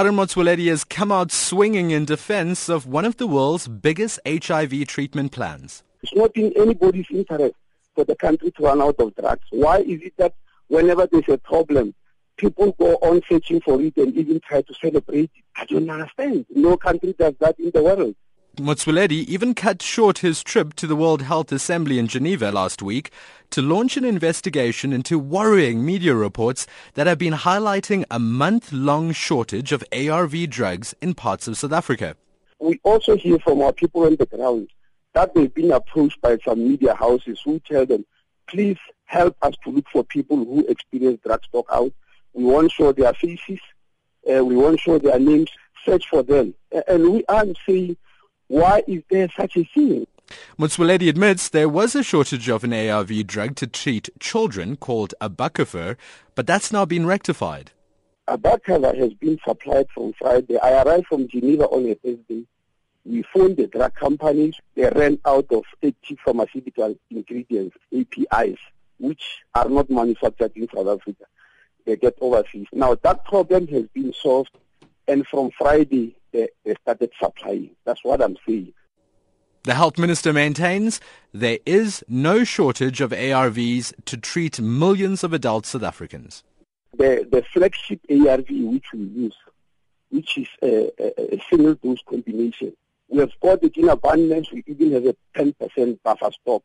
Aaron Motsoaledi has come out swinging in defense of one of the world's biggest HIV treatment plans. It's not in anybody's interest for the country to run out of drugs. Why is it that whenever there's a problem, people go on searching for it and even try to celebrate it? I don't understand. No country does that in the world. Motsoaledi even cut short his trip to the World Health Assembly in Geneva last week to launch an investigation into worrying media reports that have been highlighting a month-long shortage of ARV drugs in parts of South Africa. We also hear from our people on the ground that they've been approached by some media houses who tell them, please help us to look for people who experience drug stock out. We won't show their faces. Uh, we won't show their names. Search for them. And we are saying, why is there such a thing? Motsoaledi admits there was a shortage of an ARV drug to treat children called Abacavir, but that's now been rectified. Abacavir has been supplied from Friday. I arrived from Geneva on a Thursday. We phoned the drug companies. They ran out of active pharmaceutical ingredients, APIs, which are not manufactured in South Africa. They get overseas. Now that problem has been solved, and from Friday they, they started supplying. That's what I'm saying. The health minister maintains there is no shortage of ARVs to treat millions of adult South Africans. The, the flagship ARV which we use, which is a, a, a single dose combination, we have got it in abundance. We even have a 10% buffer stock.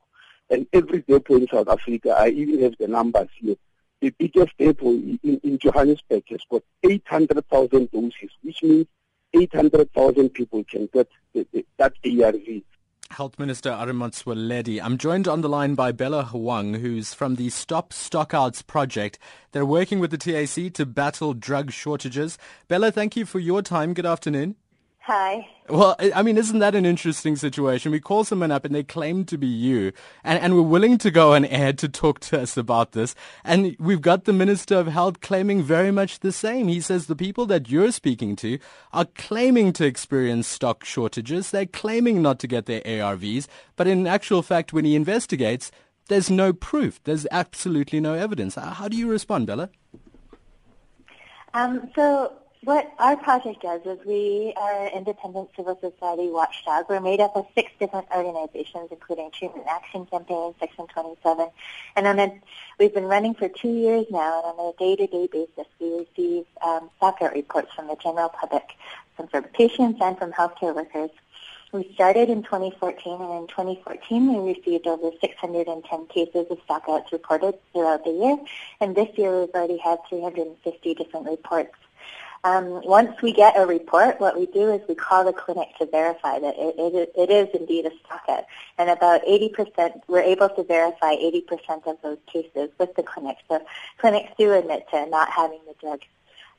And every depot in South Africa, I even have the numbers here. The biggest depot in, in Johannesburg has got 800,000 doses, which means 800,000 people can get that ARV. Health Minister Aaron Motsoaledi. I'm joined on the line by Bella Hwang, who's from the Stop Stockouts project. They're working with the TAC to battle drug shortages. Bella, thank you for your time. Good afternoon. Hi. Well, I mean, isn't that an interesting situation? We call someone up and they claim to be you, and, and we're willing to go on air to talk to us about this. And we've got the Minister of Health claiming very much the same. He says the people that you're speaking to are claiming to experience stock shortages. They're claiming not to get their ARVs, but in actual fact, when he investigates, there's no proof. There's absolutely no evidence. How do you respond, Bella? Um, so what our project does is we are an independent civil society watchdog. We're made up of six different organizations, including Treatment Action Campaign, Section 27. And on a, we've been running for two years now, and on a day-to-day basis, we receive um, reports from the general public, from patients and from healthcare workers. We started in 2014, and in 2014 we received over 610 cases of stockouts reported throughout the year. And this year we've already had 350 different reports um, once we get a report, what we do is we call the clinic to verify that it, it, it is indeed a stockout. And about 80%, we're able to verify 80% of those cases with the clinic. So clinics do admit to not having the drug.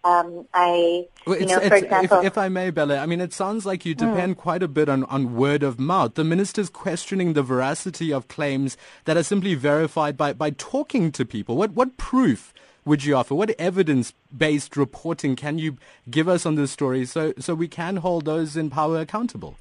Um, I, well, you know, for example, if, if, I may, Bella, I mean, it sounds like you hmm. depend mm. quite a bit on, on word of mouth. The minister's questioning the veracity of claims that are simply verified by, by talking to people. What what proof would you offer? What evidence-based reporting can you give us on this story so, so we can hold those in power accountable?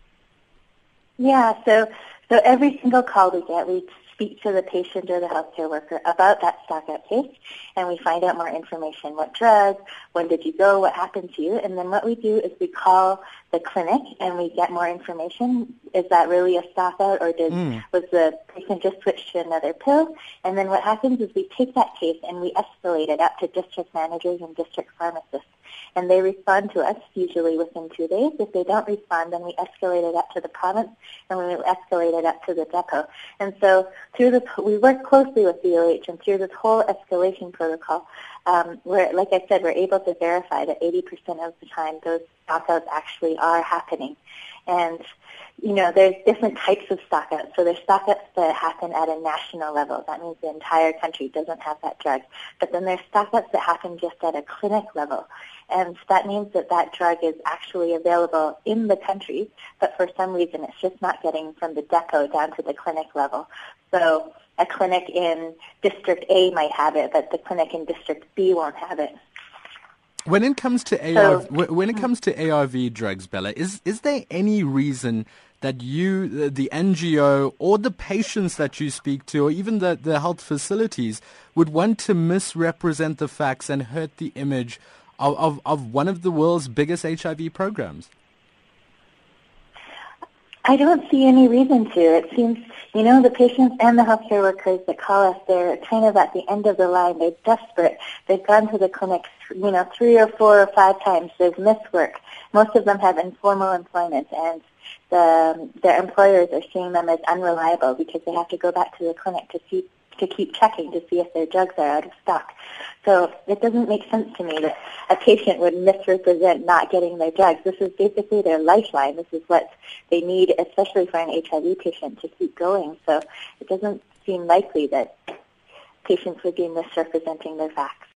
Yeah, so so every single call we get, we speak to the patient or the healthcare worker about that stockout case, and we find out more information. What drug? When did you go? What happened to you? And then what we do is we call the clinic and we get more information. Is that really a stockout, or did mm. was the patient just switch to another pill? And then what happens is we take that case and we escalate it up to district managers and district pharmacists and they respond to us usually within two days. If they don't respond, then we escalate it up to the province, and we escalate it up to the depot. And so through this, we work closely with DOH, and through this whole escalation protocol, um, we're, like I said, we're able to verify that 80% of the time those stockouts actually are happening. And you know, there's different types of stockouts. So there's stockouts that happen at a national level. That means the entire country doesn't have that drug. But then there's stockouts that happen just at a clinic level. And that means that that drug is actually available in the country, but for some reason it's just not getting from the depot down to the clinic level. So a clinic in District A might have it, but the clinic in District B won't have it. When it comes to ARV, so, when it hmm. comes to ARV drugs, Bella, is is there any reason that you, the NGO, or the patients that you speak to, or even the, the health facilities, would want to misrepresent the facts and hurt the image of, of, of one of the world's biggest HIV programs? I don't see any reason to. It seems, you know, the patients and the healthcare workers that call us, they're kind of at the end of the line. They're desperate. They've gone to the clinic, you know, three or four or five times. They've missed work. Most of them have informal employment, and the, their employers are seeing them as unreliable because they have to go back to the clinic to see to keep checking to see if their drugs are out of stock. So it doesn't make sense to me that a patient would misrepresent not getting their drugs. This is basically their lifeline. This is what they need, especially for an HIV patient, to keep going. So it doesn't seem likely that patients would be misrepresenting their facts.